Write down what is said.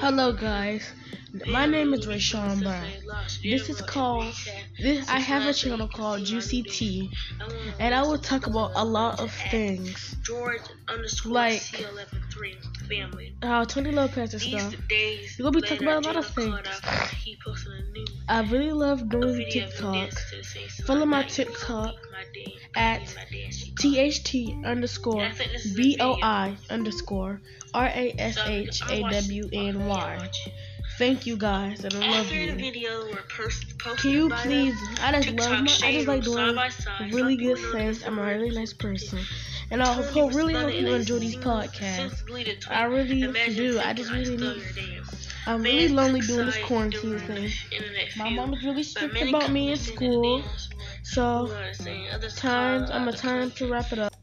Hello guys, my name is Rayshawn Brown. This is called, this, I have a channel called Juicy Tea, and I will talk about a lot of things, George underscore, like how Tony Lopez and stuff. We'll be talking about a lot of things. I really love doing TikTok. Follow my TikTok at THT underscore b o i underscore R A S H A W N Y. Thank you guys, and I love you. Can you please? I just love my. I just like doing really good things. I'm a really nice person, and I hope really hope you enjoy these podcasts. I really do. I just really need. I'm really lonely doing this quarantine thing. My mom is really strict about me in school, so times I'm a time to wrap it up.